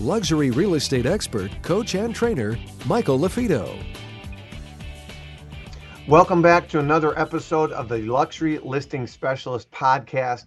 luxury real estate expert, coach, and trainer, Michael LaFido. Welcome back to another episode of the Luxury Listing Specialist podcast.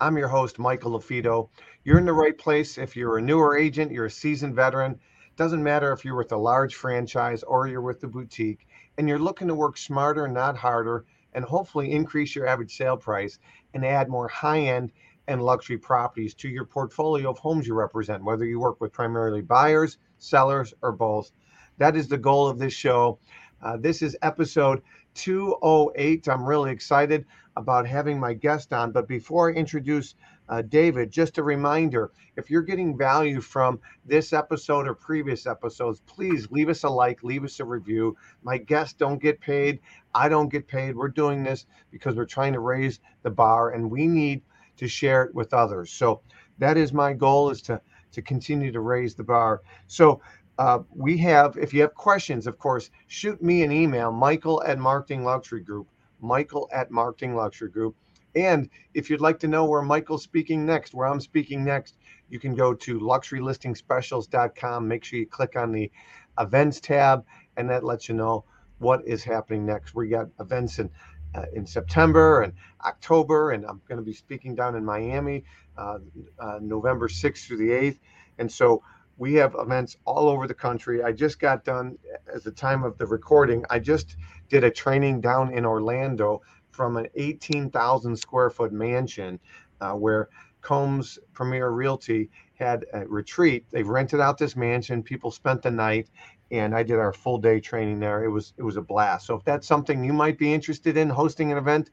I'm your host, Michael LaFido. You're in the right place if you're a newer agent, you're a seasoned veteran. Doesn't matter if you're with a large franchise or you're with the boutique, and you're looking to work smarter, not harder, and hopefully increase your average sale price and add more high end and luxury properties to your portfolio of homes you represent, whether you work with primarily buyers, sellers, or both. That is the goal of this show. Uh, this is episode 208. I'm really excited about having my guest on. But before I introduce uh, David, just a reminder if you're getting value from this episode or previous episodes, please leave us a like, leave us a review. My guests don't get paid. I don't get paid. We're doing this because we're trying to raise the bar and we need to share it with others. So that is my goal is to to continue to raise the bar. So uh, we have, if you have questions, of course, shoot me an email, Michael at Marketing Luxury Group, Michael at Marketing Luxury Group. And if you'd like to know where Michael's speaking next, where I'm speaking next, you can go to luxurylistingspecialist.com. Make sure you click on the events tab, and that lets you know what is happening next. We got events in uh, in September and October, and I'm going to be speaking down in Miami uh, uh, November 6th through the 8th. And so we have events all over the country. I just got done at the time of the recording. I just did a training down in Orlando from an 18,000 square foot mansion uh, where Combs Premier Realty had a retreat. They rented out this mansion. People spent the night, and I did our full day training there. It was it was a blast. So if that's something you might be interested in hosting an event,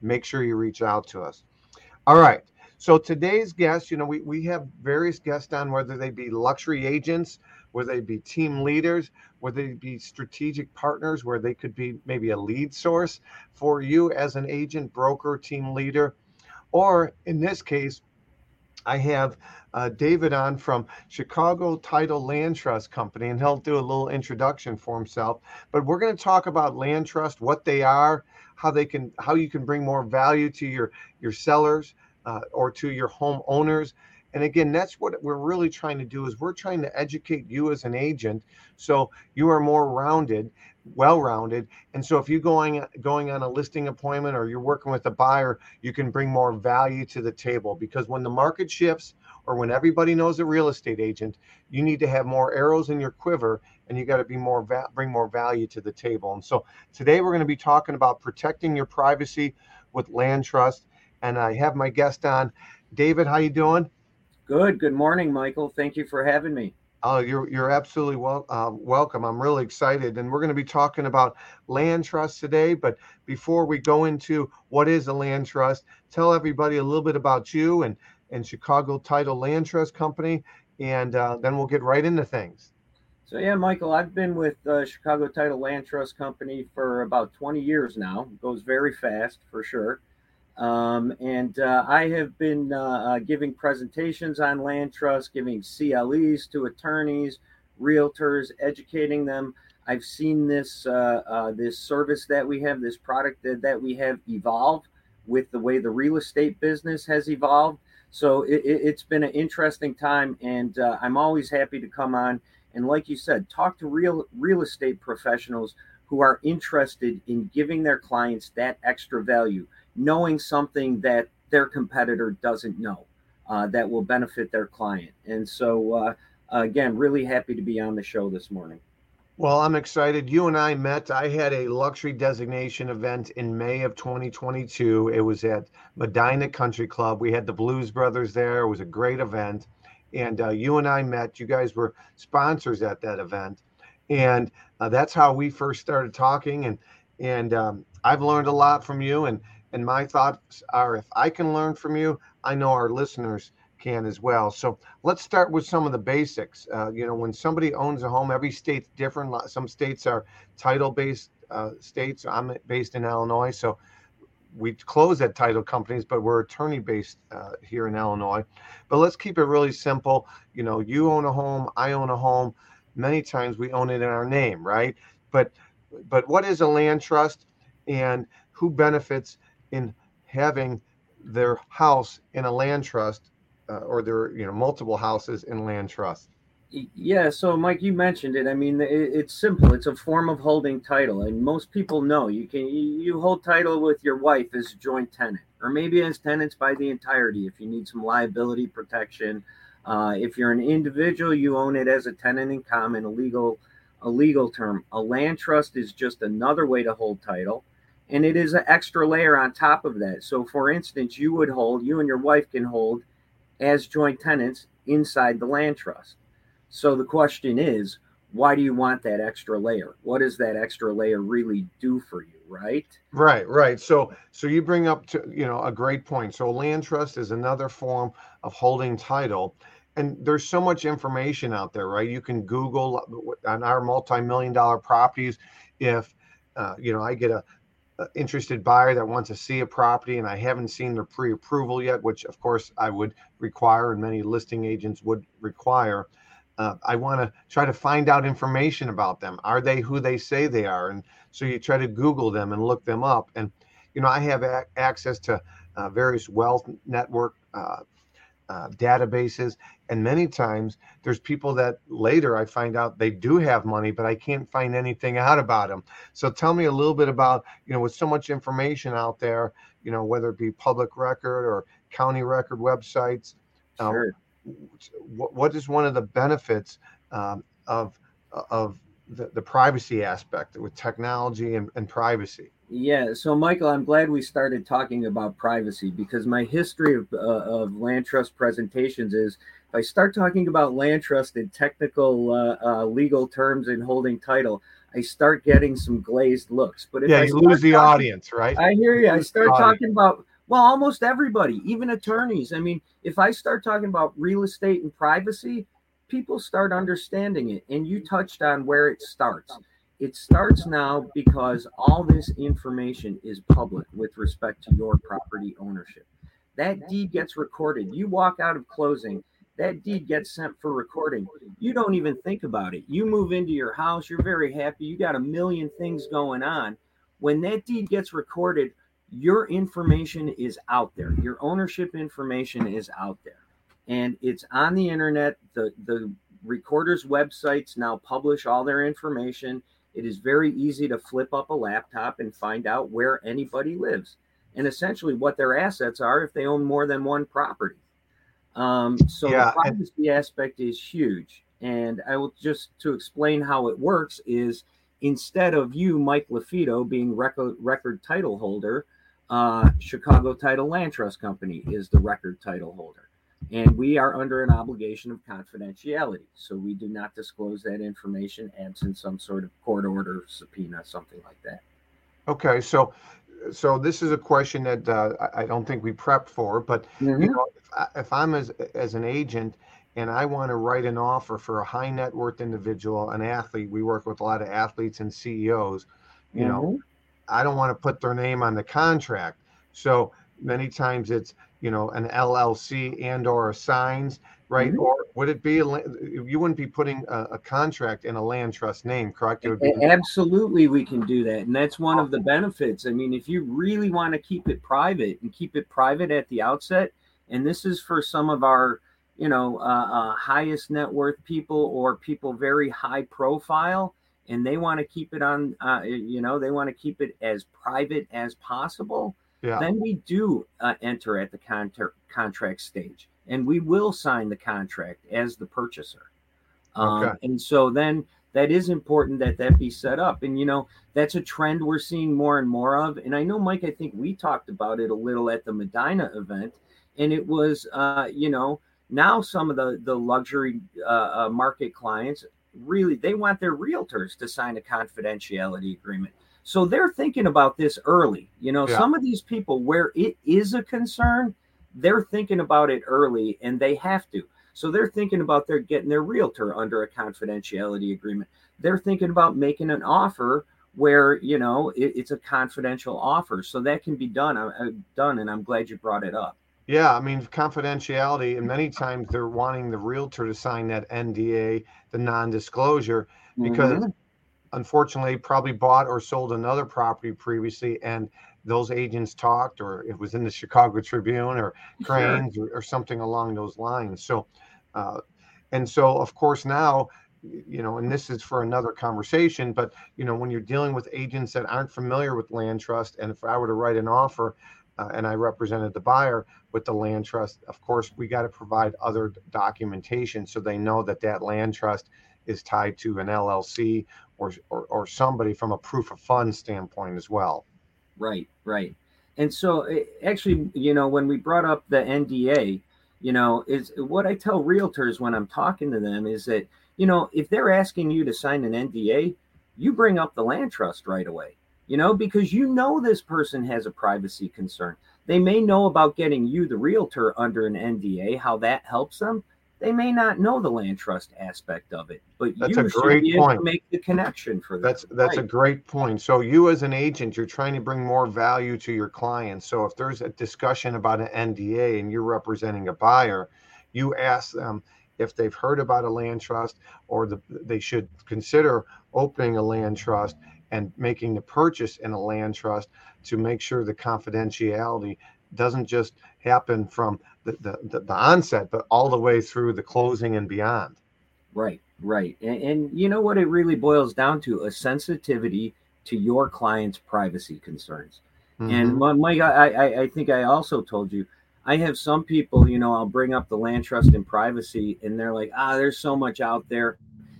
make sure you reach out to us. All right. So today's guests, you know, we, we have various guests on, whether they be luxury agents, whether they be team leaders, whether they be strategic partners, where they could be maybe a lead source for you as an agent, broker, team leader, or in this case, I have uh, David on from Chicago Title Land Trust Company, and he'll do a little introduction for himself. But we're going to talk about land trust, what they are, how they can, how you can bring more value to your your sellers uh, or to your homeowners. And again, that's what we're really trying to do is we're trying to educate you as an agent so you are more rounded well-rounded. And so if you're going going on a listing appointment or you're working with a buyer, you can bring more value to the table because when the market shifts or when everybody knows a real estate agent, you need to have more arrows in your quiver and you got to be more va- bring more value to the table. And so today we're going to be talking about protecting your privacy with land trust and I have my guest on. David, how you doing? Good. Good morning, Michael. Thank you for having me. Oh, you're you're absolutely well uh, welcome. I'm really excited, and we're going to be talking about land trust today. But before we go into what is a land trust, tell everybody a little bit about you and and Chicago Title Land Trust Company, and uh, then we'll get right into things. So yeah, Michael, I've been with uh, Chicago Title Land Trust Company for about 20 years now. It goes very fast for sure. Um, and uh, I have been uh, uh, giving presentations on land trust, giving CLEs to attorneys, realtors, educating them. I've seen this uh, uh, this service that we have, this product that, that we have evolve with the way the real estate business has evolved. So it, has been an interesting time, and uh, I'm always happy to come on and, like you said, talk to real real estate professionals who are interested in giving their clients that extra value knowing something that their competitor doesn't know uh, that will benefit their client. And so, uh, again, really happy to be on the show this morning. Well, I'm excited. You and I met. I had a luxury designation event in May of 2022. It was at Medinah Country Club. We had the Blues Brothers there. It was a great event. And uh, you and I met. You guys were sponsors at that event. And uh, that's how we first started talking. And and um, I've learned a lot from you. And and my thoughts are if I can learn from you, I know our listeners can as well. So let's start with some of the basics. Uh, you know, when somebody owns a home, every state's different. Some states are title-based uh, states. I'm based in Illinois, so we close at title companies, but we're attorney-based uh, here in Illinois. But let's keep it really simple. You know, you own a home, I own a home. Many times we own it in our name, right? But but what is a land trust, and who benefits in having their house in a land trust uh, or their you know multiple houses in land trust. Yeah so mike you mentioned it. I mean it, it's simple. It's a form of holding title and most people know you can you hold title with your wife as joint tenant or maybe as tenants by the entirety if you need some liability protection. Uh, if you're an individual you own it as a tenant in common a legal a legal term. A land trust is just another way to hold title and it is an extra layer on top of that. So, for instance, you would hold, you and your wife can hold as joint tenants inside the land trust. So, the question is, why do you want that extra layer? What does that extra layer really do for you, right? Right, right. So, so you bring up to you know a great point. So, land trust is another form of holding title. And there's so much information out there, right? You can Google on our multi-million dollar properties. If uh, you know, I get a interested buyer that wants to see a property and I haven't seen their pre-approval yet, which of course I would require and many listing agents would require. Uh, I want to try to find out information about them. Are they who they say they are? And so you try to Google them and look them up. And you know, I have a- access to uh, various wealth network uh, uh, databases. And many times there's people that later I find out they do have money, but I can't find anything out about them. So tell me a little bit about, you know, with so much information out there, you know, whether it be public record or county record websites. Um, sure. what, what is one of the benefits um, of, of the, the privacy aspect with technology and, and privacy? Yeah, so Michael, I'm glad we started talking about privacy because my history of, uh, of land trust presentations is if I start talking about land trust in technical uh, uh, legal terms and holding title, I start getting some glazed looks. But if yeah, I you lose the talking, audience, right? I hear you. I start talking about well, almost everybody, even attorneys. I mean, if I start talking about real estate and privacy, people start understanding it. And you touched on where it starts it starts now because all this information is public with respect to your property ownership. That deed gets recorded. You walk out of closing, that deed gets sent for recording. You don't even think about it. You move into your house, you're very happy, you got a million things going on. When that deed gets recorded, your information is out there. Your ownership information is out there. And it's on the internet. The the recorders' websites now publish all their information it is very easy to flip up a laptop and find out where anybody lives and essentially what their assets are if they own more than one property. Um, so yeah, the privacy and- aspect is huge. And I will just to explain how it works is instead of you, Mike LaFido, being record, record title holder, uh, Chicago Title Land Trust Company is the record title holder and we are under an obligation of confidentiality. So we do not disclose that information absent some sort of court order, subpoena, something like that. Okay, so so this is a question that uh, I don't think we prepped for, but mm-hmm. you know, if, I, if I'm as as an agent and I want to write an offer for a high net worth individual, an athlete, we work with a lot of athletes and CEOs. You mm-hmm. know, I don't want to put their name on the contract, so many times it's you know an LLC and or signs, right? Mm-hmm. Or would it be a, you wouldn't be putting a, a, contract in a land trust name, correct? It would be absolutely we can do that, and that's one of the benefits. I mean, if you really want to keep it private and keep it private at the outset, and this is for some of our you know uh, uh, highest net worth people or people very high profile and they want to keep it on uh, you know they want to keep it as private as possible yeah. then we do uh, enter at the contra- contract stage and we will sign the contract as the purchaser. Um, okay. And so then that is important that that be set up. And, you know, that's a trend we're seeing more and more of. And I know, Mike, I think we talked about it a little at the Medinah event. And it was, uh, you know, now some of the, the luxury uh, uh, market clients really, they want their realtors to sign a confidentiality agreement. So they're thinking about this early. You know, yeah. some of these people where it is a concern, they're thinking about it early and they have to. So they're thinking about their getting their realtor under a confidentiality agreement. They're thinking about making an offer where you know it, it's a confidential offer. So that can be done. I, I, done, and I'm glad you brought it up. Yeah, I mean confidentiality, and many times they're wanting the realtor to sign that NDA, the non-disclosure, because mm-hmm. Unfortunately probably bought or sold another property previously, and those agents talked, or it was in the Chicago Tribune or Crain's sure. or, or, something along those lines. So uh, and so, of course, now, you know, and this is for another conversation, but, you know, when you're dealing with agents that aren't familiar with land trust, and if I were to write an offer uh, and I represented the buyer with the land trust, of course, we got to provide other documentation so they know that that land trust is tied to an LLC or, or, or somebody from a proof of funds standpoint as well. Right, right. And so, eh, actually, you know, when we brought up the NDA, you know is what i tell realtors when i'm talking to them is that you know if they're asking you to sign an nda you bring up the land trust right away you know because you know this person has a privacy concern they may know about getting you the realtor under an nda how that helps them they may not know the land trust aspect of it, but that's you a great should point. make the connection for that. That's that's right. a great point. So you as an agent, you're trying to bring more value to your clients. So if there's a discussion about an NDA and you're representing a buyer, you ask them if they've heard about a land trust or the, they should consider opening a land trust and making the purchase in a land trust to make sure the confidentiality doesn't just happen from the, the, the, onset, but all the way through the closing and beyond. Right, right. And, and you know what it really boils down to a sensitivity to your client's privacy concerns. Mm-hmm. And Mike, I, I, I think I also told you, I have some people, you know, I'll bring up the land trust and privacy, and they're like, ah, there's so much out there.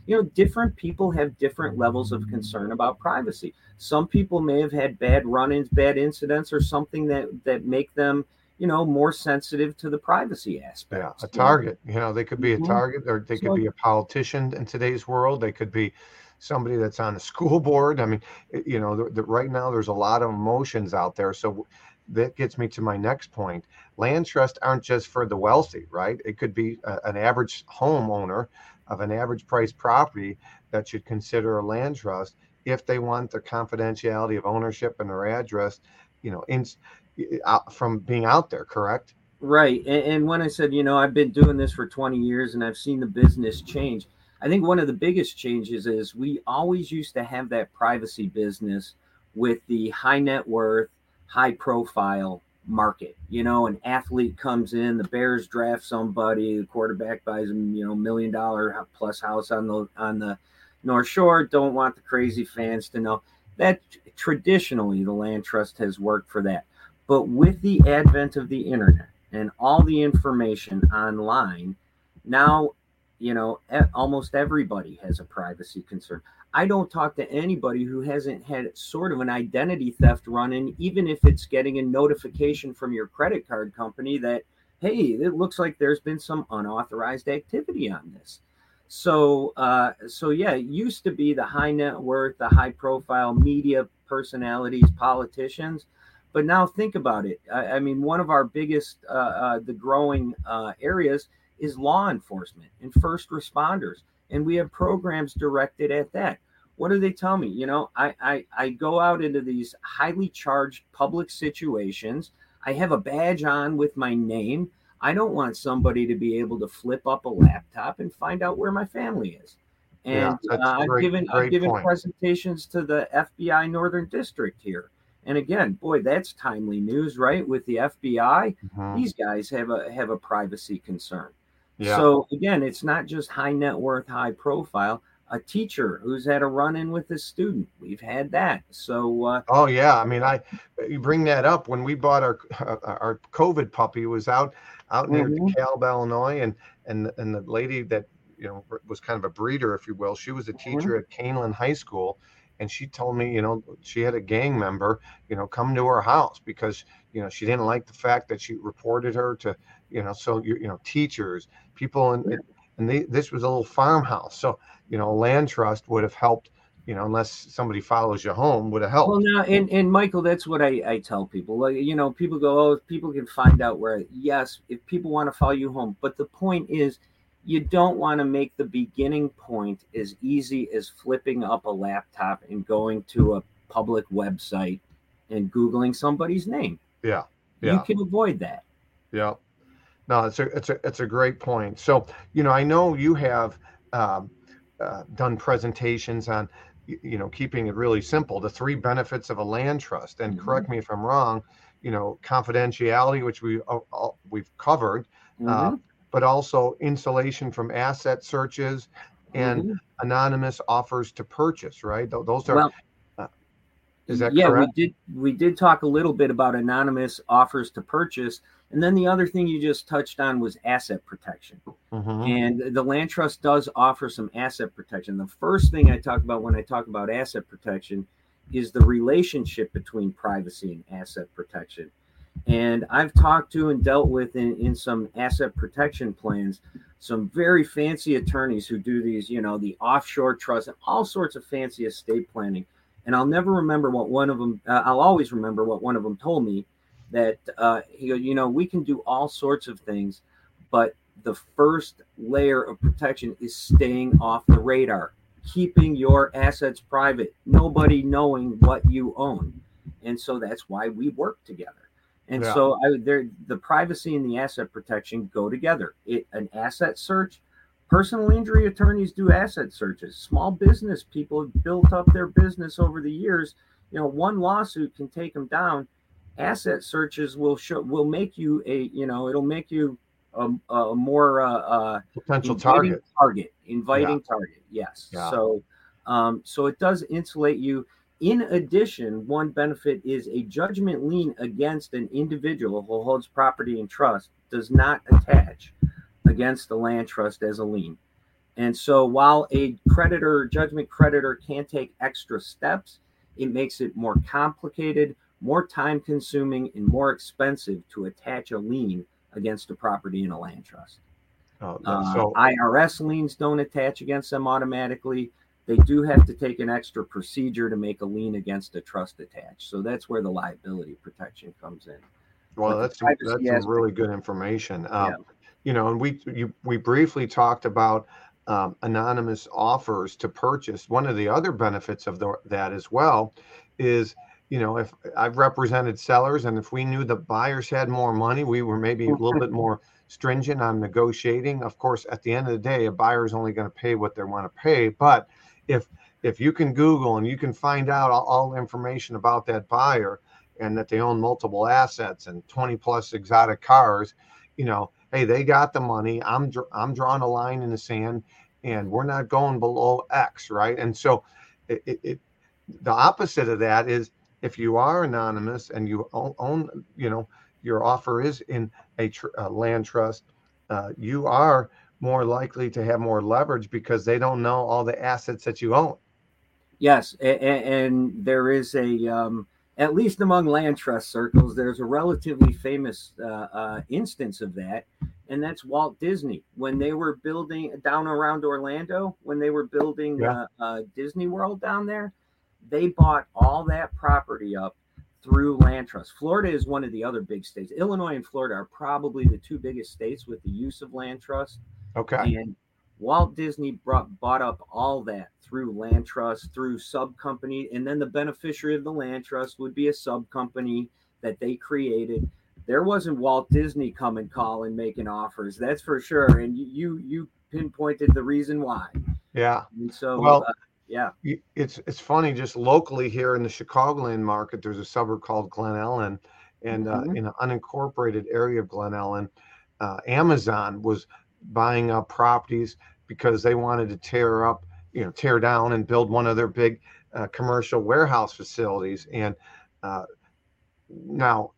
You know, different people have different levels of concern about privacy. Some people may have had bad run-ins, bad incidents, or something that that make them you know more sensitive to the privacy aspect. Yeah, a target. You know, they could be a mm-hmm. target, or they could be a politician in today's world. They could be somebody that's on the school board. I mean, you know, the, the, right now there's a lot of emotions out there. So that gets me to my next point. Land trusts aren't just for the wealthy, right? It could be a, an average homeowner of an average price property that should consider a land trust if they want the confidentiality of ownership and their address, you know, in, Uh, from being out there, correct? Right. And, and when I said, you know, I've been doing this for 20 years and I've seen the business change, I think one of the biggest changes is we always used to have that privacy business with the high net worth, high profile market. You know, an athlete comes in, the Bears draft somebody, the quarterback buys them, you know, million dollar plus house on the on the North Shore. Don't want the crazy fans to know that traditionally the land trust has worked for that. But with the advent of the internet and all the information online, now, you know, almost everybody has a privacy concern. I don't talk to anybody who hasn't had sort of an identity theft run in, even if it's getting a notification from your credit card company that, hey, it looks like there's been some unauthorized activity on this. So, uh, so yeah, it used to be the high net worth, the high profile media personalities, politicians but now think about it. I, I mean, one of our biggest, uh, uh, the growing uh, areas is law enforcement and first responders, and we have programs directed at that. What do they tell me? You know, I, I I go out into these highly charged public situations. I have a badge on with my name. I don't want somebody to be able to flip up a laptop and find out where my family is. And yeah, uh, I've given I've given point. presentations to the FBI Northern District here and again, boy, that's timely news, right? With the FBI, mm-hmm. these guys have a have a privacy concern. Yeah. So again, it's not just high net worth, high profile. A teacher who's had a run in with a student, we've had that. So. Uh, oh yeah, I mean, I you bring that up when we bought our uh, our COVID puppy was out out near mm-hmm. DeKalb, Illinois, and and and the lady that you know was kind of a breeder, if you will, she was a mm-hmm. teacher mm-hmm. at Kaneland High School and she told me you know she had a gang member you know come to her house because you know she didn't like the fact that she reported her to you know so you, you know teachers people and and they, this was a little farmhouse so you know a land trust would have helped you know, unless somebody follows you home would have helped. Well, now, and, and Michael, that's what I, I tell people. Like, you know, people go, oh, if people can find out where, yes, if people want to follow you home. But the point is, you don't want to make the beginning point as easy as flipping up a laptop and going to a public website and Googling somebody's name. Yeah. Yeah. You can avoid that. Yeah. No, it's a it's a it's a great point. So, you know, I know you have um, uh, done presentations on you know keeping it really simple the three benefits of a land trust and mm-hmm. correct me if i'm wrong you know confidentiality which we uh, uh we've covered uh, mm-hmm. uh, but also insulation from asset searches and mm-hmm. anonymous offers to purchase right those are well, uh, is that yeah correct? we did we did talk a little bit about anonymous offers to purchase and then the other thing you just touched on was asset protection. Mm-hmm. And the land trust does offer some asset protection. The first thing I talk about when I talk about asset protection is the relationship between privacy and asset protection. And I've talked to and dealt with in, in some asset protection plans some very fancy attorneys who do these, you know, the offshore trust and all sorts of fancy estate planning. And I'll never remember what one of them, uh, I'll always remember what one of them told me that uh, he goes, you know, we can do all sorts of things, but the first layer of protection is staying off the radar, keeping your assets private, nobody knowing what you own. And so that's why we work together. And yeah. so I, there, the privacy and the asset protection go together. It, an asset search, personal injury attorneys do asset searches. Small business people have built up their business over the years. You know, one lawsuit can take them down asset searches will show will make you a you know it'll make you a, a more uh, uh, potential target target inviting yeah. target yes yeah. so um, so it does insulate you in addition one benefit is a judgment lien against an individual who holds property in trust does not attach against the land trust as a lien and so while a creditor judgment creditor can take extra steps it makes it more complicated more time consuming and more expensive to attach a lien against a property in a land trust. Oh, uh, so- IRS liens don't attach against them automatically. They do have to take an extra procedure to make a lien against a trust attached. So that's where the liability protection comes in. Well, but that's that's some really good information. Um, yeah. You know, and we you, we briefly talked about um, anonymous offers to purchase. One of the other benefits of the, that as well is you know, if I've represented sellers and if we knew the buyers had more money, we were maybe a little bit more stringent on negotiating. Of course, at the end of the day, a buyer is only going to pay what they want to pay. But if if you can Google and you can find out all, all information about that buyer and that they own multiple assets and 20 plus exotic cars, you know, hey, they got the money. I'm I'm drawing a line in the sand, and we're not going below X, right? And so, it, it, it the opposite of that is if you are anonymous and you own, you know, your offer is in a, tr- a land trust, uh, you are more likely to have more leverage because they don't know all the assets that you own. Yes, and, and there is a, um, at least among land trust circles, there's a relatively famous uh, uh, instance of that, and that's Walt Disney when they were building down around Orlando when they were building yeah. Uh, uh, Disney World down there they bought all that property up through land trust. Florida is one of the other big states. Illinois and Florida are probably the two biggest states with the use of land trust. Okay. And Walt Disney brought, bought up all that through land trust, through sub company, and then the beneficiary of the land trust would be a sub company that they created. There wasn't Walt Disney coming calling making offers, that's for sure. And you you pinpointed the reason why. Yeah. And so well, uh, yeah. It's it's funny just locally here in the Chicagoland market, there's a suburb called Glen Ellyn, and uh, mm-hmm. uh, in an unincorporated area of Glen Ellyn, uh, Amazon was buying up properties because they wanted to tear up, you know, tear down and build one of their big uh, commercial warehouse facilities. And uh, now,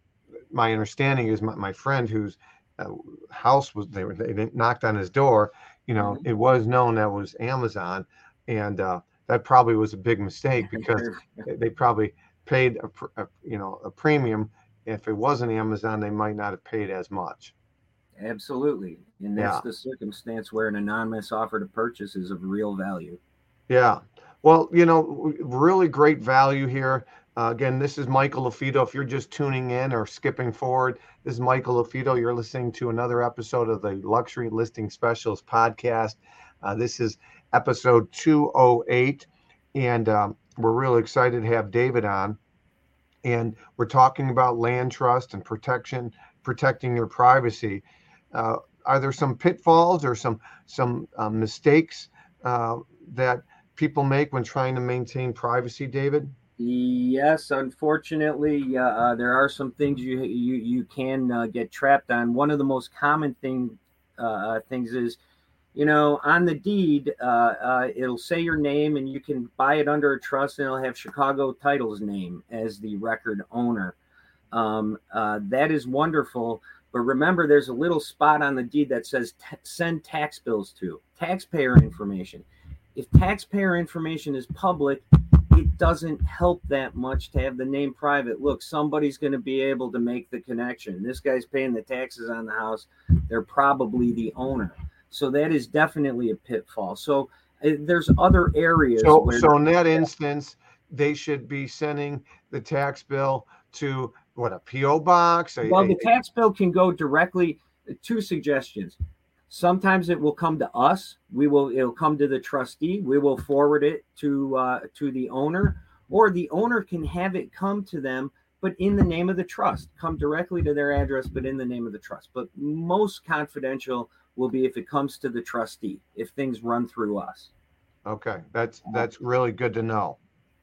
my understanding is my, my friend whose uh, house was they were they knocked on his door. You know, mm-hmm. it was known that was Amazon, and that probably was a big mistake because they probably paid a, a, you know a premium. If it wasn't Amazon, they might not have paid as much. Absolutely, and that's yeah. the circumstance where an anonymous offer to purchase is of real value. Yeah. Well, you know, really great value here. Uh, again, this is Michael LaFido. If you're just tuning in or skipping forward, this is Michael LaFido. You're listening to another episode of the Luxury Listing Specialist podcast. Uh, this is episode 208, and um, we're really excited to have David on. And we're talking about land trust and protection, protecting your privacy. Uh, are there some pitfalls or some some uh, mistakes uh, that people make when trying to maintain privacy, David? Yes, unfortunately, uh, there are some things you you you can uh, get trapped on. One of the most common thing uh, uh, things is, you know, on the deed, it'll say your name, and you can buy it under a trust, and it'll have Chicago Title's name as the record owner. Um, that is wonderful, but remember, there's a little spot on the deed that says t- "send tax bills to taxpayer information." If taxpayer information is public, it doesn't help that much to have the name private. Look, somebody's going to be able to make the connection. This guy's paying the taxes on the house. They're probably the owner. So that is definitely a pitfall. So uh, there's other areas. So, so in that instance, they should be sending the tax bill to what a PO box. A, well, the tax bill can go directly. Two suggestions. Sometimes it will come to us. We will it'll come to the trustee. We will forward it to uh, to the owner or the owner can have it come to them but in the name of the trust come directly to their address but in the name of the trust. But most confidential will be if it comes to the trustee if things run through us. Okay that's that's really good to know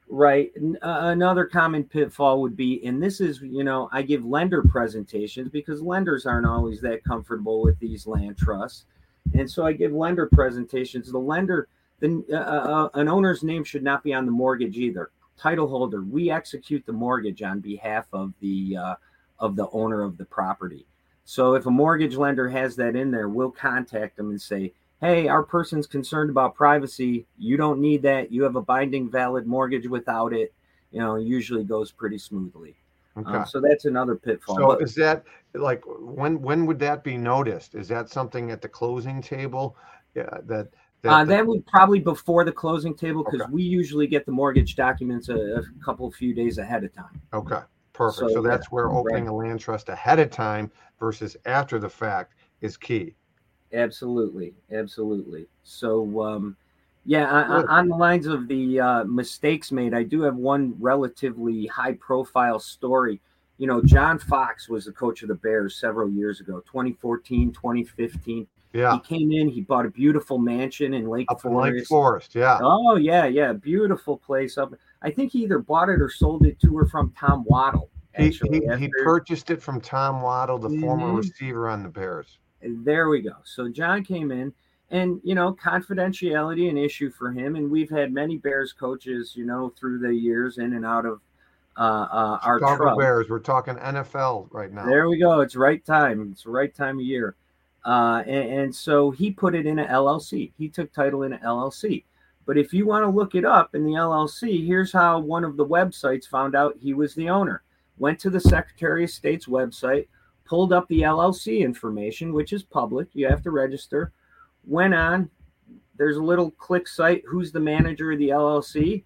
Right. Uh, another common pitfall would be, and this is, you know, I give lender presentations because lenders aren't always that comfortable with these land trusts. And so I give lender presentations. The lender, the, uh, uh, an owner's name should not be on the mortgage either. Title holder, we execute the mortgage on behalf of the uh, of the owner of the property. So if a mortgage lender has that in there, we'll contact them and say, hey, our person's concerned about privacy. You don't need that. You have a binding, valid mortgage without it. You know, usually goes pretty smoothly. Um, okay. Um, so that's another pitfall. So but, is that like when when would that be noticed? Is that something at the closing table? Yeah, that that, uh, that would probably before the closing table because okay. we usually get the mortgage documents a, a, couple few days ahead of time. Okay, perfect. So, so that's yeah, where opening right. a land trust ahead of time versus after the fact is key. Absolutely, absolutely. So, um, yeah, on, on the lines of the uh, mistakes made, I do have one relatively high-profile story. You know, John Fox was the coach of the Bears several years ago, 2014, 2015. Yeah. He came in, he bought a beautiful mansion in Lake up Forest. Lake Forest, yeah. Oh, yeah, yeah. Beautiful place up. I think he either bought it or sold it to or from Tom Waddle. Actually, he, he, he purchased it from Tom Waddle, the mm-hmm. former receiver on the Bears. There we go. So John came in, and you know, confidentiality an issue for him, and we've had many Bears coaches, you know, through the years in and out of uh, uh, our Chicago Bears. We're talking NFL right now. There we go. It's right time. It's the right time of year. Uh, and, and, so he put it in an LLC. He took title in an LLC. But if you want to look it up in the LLC, here's how one of the websites found out he was the owner. Went to the Secretary of State's website, pulled up the LLC information, which is public. You have to register. Went on. There's a little click site. Who's the manager of the LLC?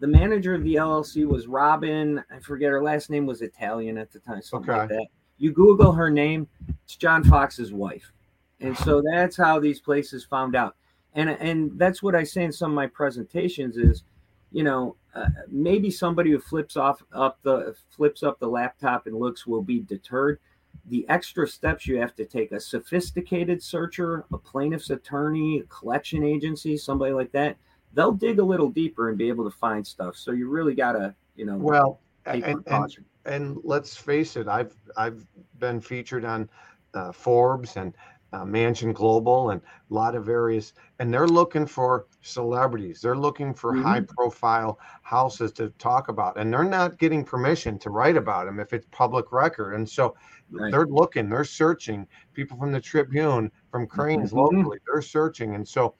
The manager of the LLC was Robin. I forget her last name was Italian at the time, something okay. like that. You Google her name. It's John Fox's wife, and so that's how these places found out. And and that's what I say in some of my presentations is, you know, uh, maybe somebody who flips off up the flips up the laptop and looks will be deterred the extra steps you have to take a sophisticated searcher a plaintiff's attorney a collection agency somebody like that they'll dig a little deeper and be able to find stuff so you really gotta you know well and, and, and, let's face it i've i've been featured on uh, forbes and uh, Mansion Global and a lot of various, and they're looking for celebrities. They're looking for mm-hmm. high profile houses to talk about, and they're not getting permission to write about them if it's public record. And so right. they're looking, they're searching. People from the Tribune, from Crain's mm-hmm. locally, they're searching. And so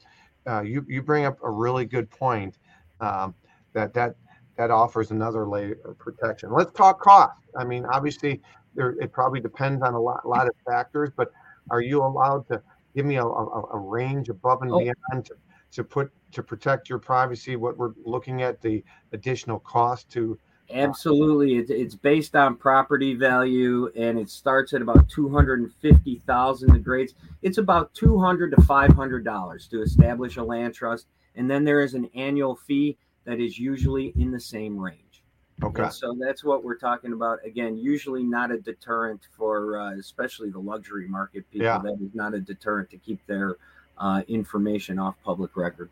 uh, you you bring up a really good point um, that that that offers another layer of protection. Let's talk cost. I mean, obviously, there it probably depends on a lot, lot of factors, but are you allowed to give me a, a, a range above and oh. beyond to to put to protect your privacy? What we're looking at the additional cost to Absolutely. It's, it's based on property value and it starts at about 250,000 the grades. It's about 200 to $500 to establish a land trust and then there is an annual fee that is usually in the same range. Okay. And so that's what we're talking about. Again, usually not a deterrent for uh, especially the luxury market people. Yeah. That is not a deterrent to keep their uh, information off public record.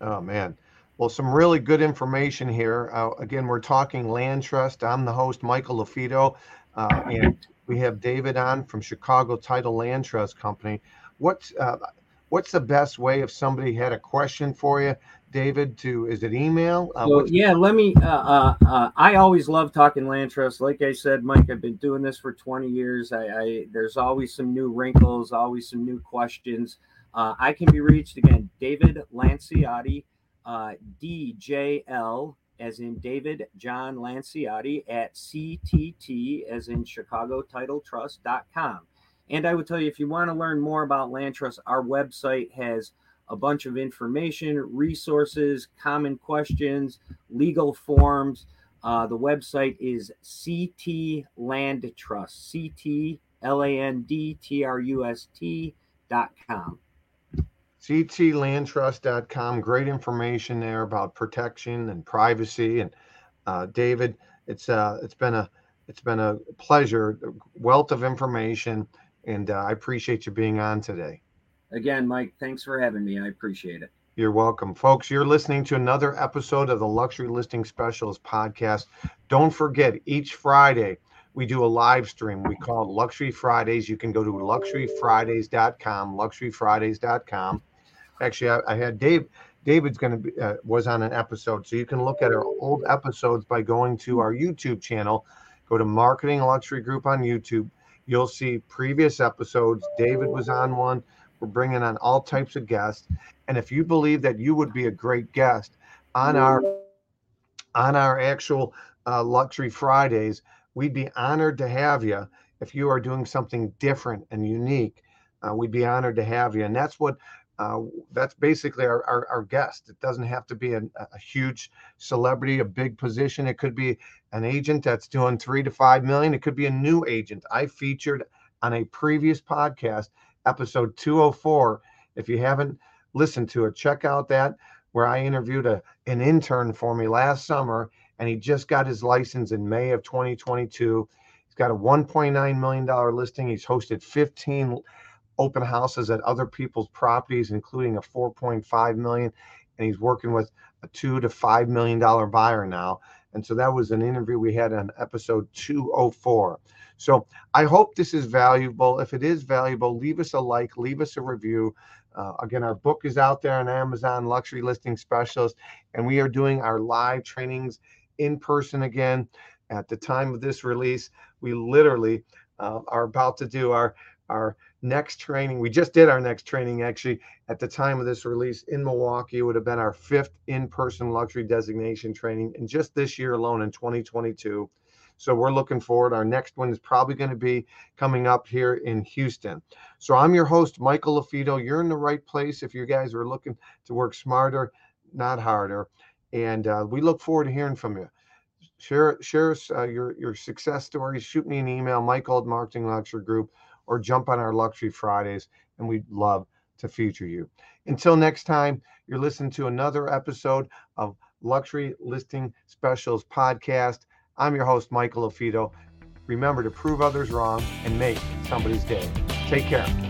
Oh man. Well, some really good information here. Uh, again, we're talking land trust. I'm the host, Michael LaFido, uh, and we have David on from Chicago Title Land Trust Company. What's uh, what's the best way if somebody had a question for you, David? To is it email? Uh, So, yeah, let me. Uh, uh, uh, I always love talking land trust. Like I said, Mike, I've been doing this for 20 years. I, I there's always some new wrinkles, always some new questions. Uh, I can be reached again, David Lanciotti, uh, DJL, as in David John Lanciotti at CTT, as in Chicago Title Trust.com. And I would tell you, if you want to learn more about land trust, our website has a bunch of information, resources, common questions, legal forms. Uh, the website is CT Land Trust, CT L A N D T R U S T dot com. ctlandtrust.com. Great information there about protection and privacy. And uh, David, it's uh, it's been a it's been a pleasure, wealth of information, and uh, I appreciate you being on today. Again, Mike, thanks for having me. I appreciate it. You're welcome, folks. You're listening to another episode of the Luxury Listing Specialist podcast. Don't forget, each Friday we do a live stream. We call it Luxury Fridays. You can go to luxuryfridays.com, luxuryfridays.com. Actually, I, I had Dave. David's going to be uh, was on an episode, so you can look at our old episodes by going to our YouTube channel. Go to Marketing Luxury Group on YouTube. You'll see previous episodes. David was on one. We're bringing on all types of guests. And if you believe that you would be a great guest on our on our actual uh, Luxury Fridays, we'd be honored to have you. If you are doing something different and unique, uh, we'd be honored to have you. And that's what uh, that's basically our, our, our guest. It doesn't have to be a, a huge celebrity, a big position. It could be an agent that's doing three to five million. It could be a new agent. I featured on a previous podcast, episode 204. If you haven't listened to it, check out that where I interviewed a, an intern for me last summer, and he just got his license in May of 2022. He's got a 1.9 million dollar listing. He's hosted 15 open houses at other people's properties, including a 4.5 million, and he's working with a two to five million dollar buyer now. And so that was an interview we had on episode 204. So I hope this is valuable. If it is valuable, leave us a like, leave us a review. Uh, again, our book is out there on Amazon, Luxury Listing Specialist, and we are doing our live trainings in person again. At the time of this release, we literally uh, are about to do our our next training. We just did our next training actually at the time of this release in Milwaukee. It would have been our fifth in-person luxury designation training, and just this year alone in 2022. So we're looking forward. Our next one is probably going to be coming up here in Houston. So I'm your host, Michael LaFido. You're in the right place if you guys are looking to work smarter, not harder. And uh, we look forward to hearing from you. Share share uh, your your success stories. Shoot me an email, Michael at Marketing Luxury Group, or jump on our Luxury Fridays, and we'd love to feature you. Until next time, you're listening to another episode of Luxury Listing Specialist Podcast. I'm your host, Michael LaFido. Remember to prove others wrong and make somebody's day. Take care.